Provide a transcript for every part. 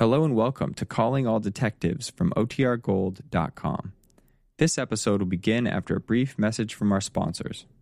Hello and welcome to Calling All Detectives from OTRGold.com. This episode will begin after a brief message from our sponsors.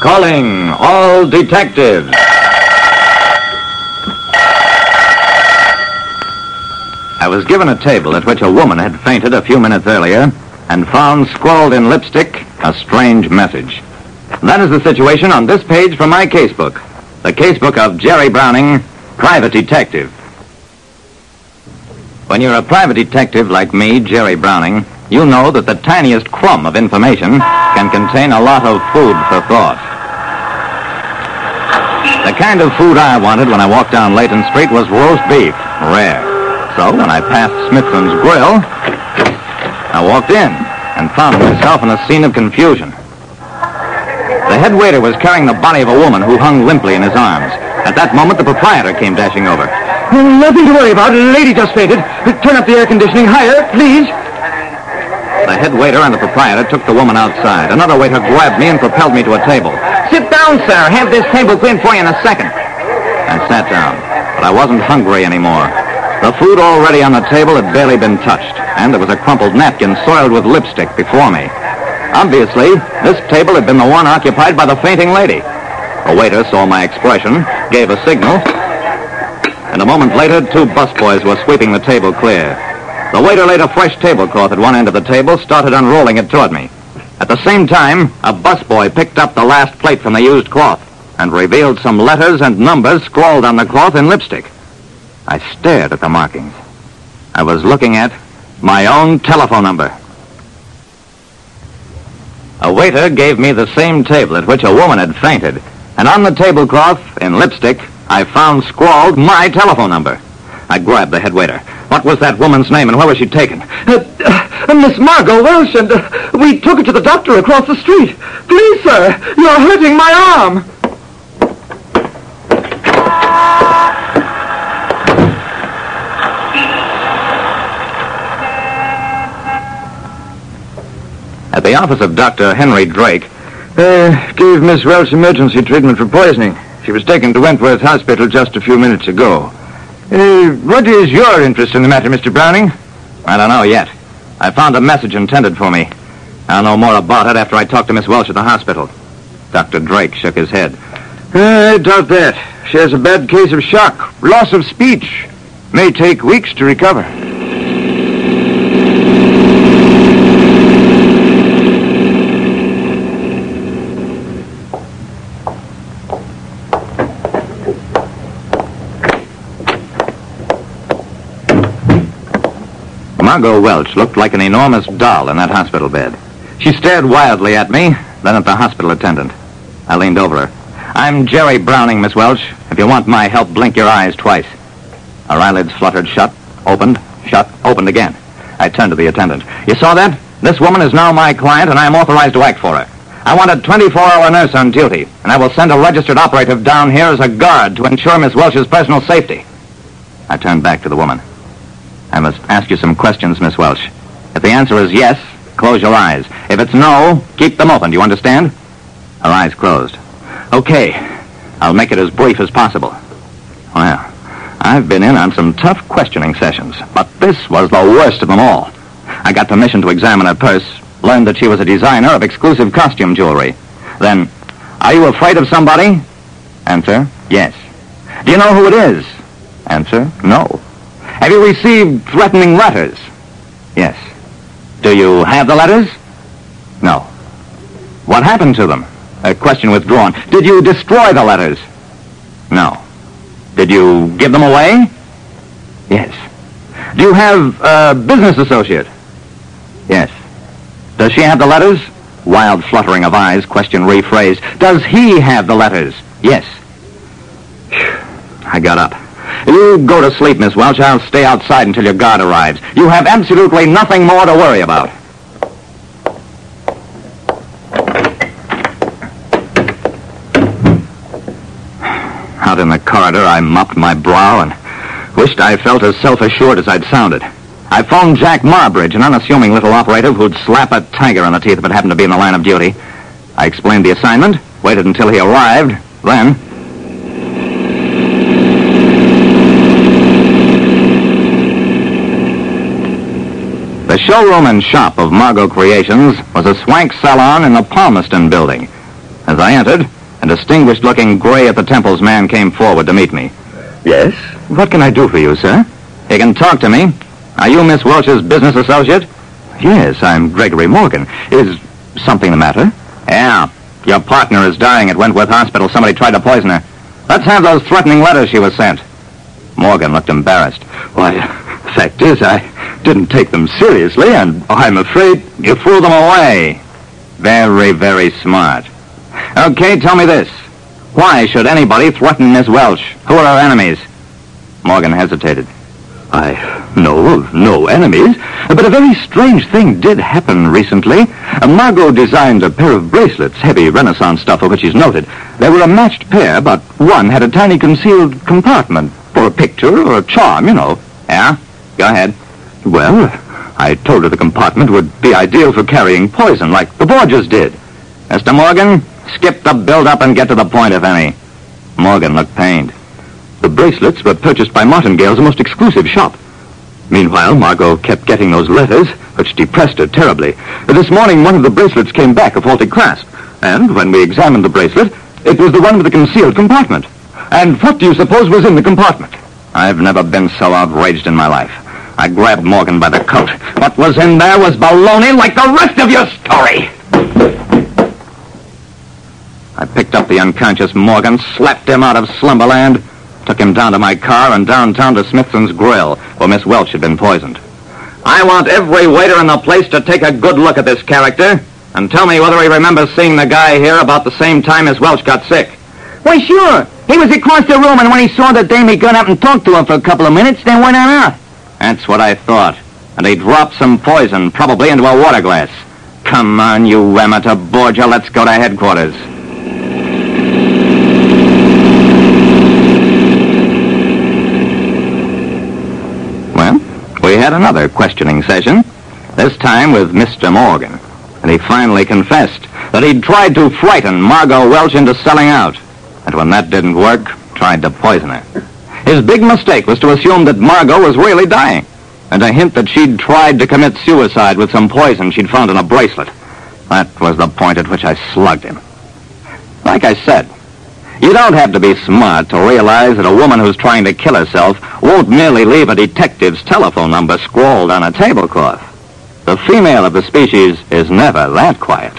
Calling all detectives. I was given a table at which a woman had fainted a few minutes earlier and found scrawled in lipstick a strange message. That is the situation on this page from my casebook. The casebook of Jerry Browning, private detective. When you're a private detective like me, Jerry Browning, you know that the tiniest crumb of information can contain a lot of food for thought. The kind of food I wanted when I walked down Layton Street was roast beef, rare. So when I passed Smithson's Grill, I walked in and found myself in a scene of confusion. The head waiter was carrying the body of a woman who hung limply in his arms. At that moment, the proprietor came dashing over. Nothing to worry about. A lady just fainted. Turn up the air conditioning higher, please. The head waiter and the proprietor took the woman outside. Another waiter grabbed me and propelled me to a table. Sit down, sir. Have this table cleaned for you in a second. I sat down, but I wasn't hungry anymore. The food already on the table had barely been touched, and there was a crumpled napkin soiled with lipstick before me. Obviously, this table had been the one occupied by the fainting lady. A waiter saw my expression, gave a signal, and a moment later, two busboys were sweeping the table clear. The waiter laid a fresh tablecloth at one end of the table, started unrolling it toward me. At the same time, a busboy picked up the last plate from the used cloth and revealed some letters and numbers scrawled on the cloth in lipstick. I stared at the markings. I was looking at my own telephone number. A waiter gave me the same table at which a woman had fainted, and on the tablecloth, in lipstick, I found scrawled my telephone number. I grabbed the head waiter. What was that woman's name and where was she taken? Uh, uh, Miss Margot Welch, and uh, we took her to the doctor across the street. Please, sir, you're hurting my arm. At the office of Dr. Henry Drake, Uh, gave Miss Welch emergency treatment for poisoning. She was taken to Wentworth Hospital just a few minutes ago. Uh, what is your interest in the matter, Mr. Browning? I don't know yet. I found a message intended for me. I'll know more about it after I talk to Miss Welch at the hospital. Dr. Drake shook his head. Uh, I doubt that. She has a bad case of shock, loss of speech. May take weeks to recover. Margot Welch looked like an enormous doll in that hospital bed. She stared wildly at me, then at the hospital attendant. I leaned over her. I'm Jerry Browning, Miss Welch. If you want my help, blink your eyes twice. Her eyelids fluttered shut, opened, shut, opened again. I turned to the attendant. You saw that? This woman is now my client, and I am authorized to act for her. I want a 24-hour nurse on duty, and I will send a registered operative down here as a guard to ensure Miss Welch's personal safety. I turned back to the woman. I must ask you some questions, Miss Welch. If the answer is yes, close your eyes. If it's no, keep them open. Do you understand? Her eyes closed. Okay. I'll make it as brief as possible. Well, I've been in on some tough questioning sessions, but this was the worst of them all. I got permission to examine her purse, learned that she was a designer of exclusive costume jewelry. Then, are you afraid of somebody? Answer, yes. Do you know who it is? Answer, no. Have you received threatening letters? Yes. Do you have the letters? No. What happened to them? A question withdrawn. Did you destroy the letters? No. Did you give them away? Yes. Do you have a business associate? Yes. Does she have the letters? Wild fluttering of eyes, question rephrased. Does he have the letters? Yes. I got up. You go to sleep, Miss Welch. I'll stay outside until your guard arrives. You have absolutely nothing more to worry about. Out in the corridor, I mopped my brow and wished I felt as self-assured as I'd sounded. I phoned Jack Marbridge, an unassuming little operative who'd slap a tiger on the teeth if it happened to be in the line of duty. I explained the assignment, waited until he arrived, then... The showroom and shop of Margot Creations was a swank salon in the Palmerston building. As I entered, a distinguished-looking gray at the temples man came forward to meet me. Yes? What can I do for you, sir? You can talk to me. Are you Miss Welch's business associate? Yes, I'm Gregory Morgan. Is something the matter? Yeah. Your partner is dying at Wentworth Hospital. Somebody tried to poison her. Let's have those threatening letters she was sent. Morgan looked embarrassed. Why, the fact is, I didn't take them seriously, and I'm afraid... You threw them away. Very, very smart. Okay, tell me this. Why should anybody threaten Miss Welch? Who are her enemies? Morgan hesitated. I know of no enemies, but a very strange thing did happen recently. Margot designed a pair of bracelets, heavy Renaissance stuff for which she's noted. They were a matched pair, but one had a tiny concealed compartment for a picture or a charm, you know. Yeah? Go ahead. Well, I told her the compartment would be ideal for carrying poison, like the Borgias did. Mr. Morgan, skip the build-up and get to the point, if any. Morgan looked pained. The bracelets were purchased by Martingale's most exclusive shop. Meanwhile, Margot kept getting those letters, which depressed her terribly. This morning, one of the bracelets came back a faulty clasp. And when we examined the bracelet, it was the one with the concealed compartment. And what do you suppose was in the compartment? I've never been so outraged in my life. I grabbed Morgan by the coat. What was in there was baloney like the rest of your story. I picked up the unconscious Morgan, slapped him out of slumberland, took him down to my car and downtown to Smithson's Grill, where Miss Welch had been poisoned. I want every waiter in the place to take a good look at this character and tell me whether he remembers seeing the guy here about the same time as Welch got sick. Why, sure. He was across the room, and when he saw the dame, he got up and talked to her for a couple of minutes, then went on out. That's what I thought. And he dropped some poison, probably into a water glass. Come on, you amateur Borgia, let's go to headquarters. Well, we had another questioning session, this time with Mr. Morgan. And he finally confessed that he'd tried to frighten Margot Welch into selling out. And when that didn't work, tried to poison her. His big mistake was to assume that Margot was really dying, and to hint that she'd tried to commit suicide with some poison she'd found in a bracelet. That was the point at which I slugged him. Like I said, you don't have to be smart to realize that a woman who's trying to kill herself won't merely leave a detective's telephone number scrawled on a tablecloth. The female of the species is never that quiet.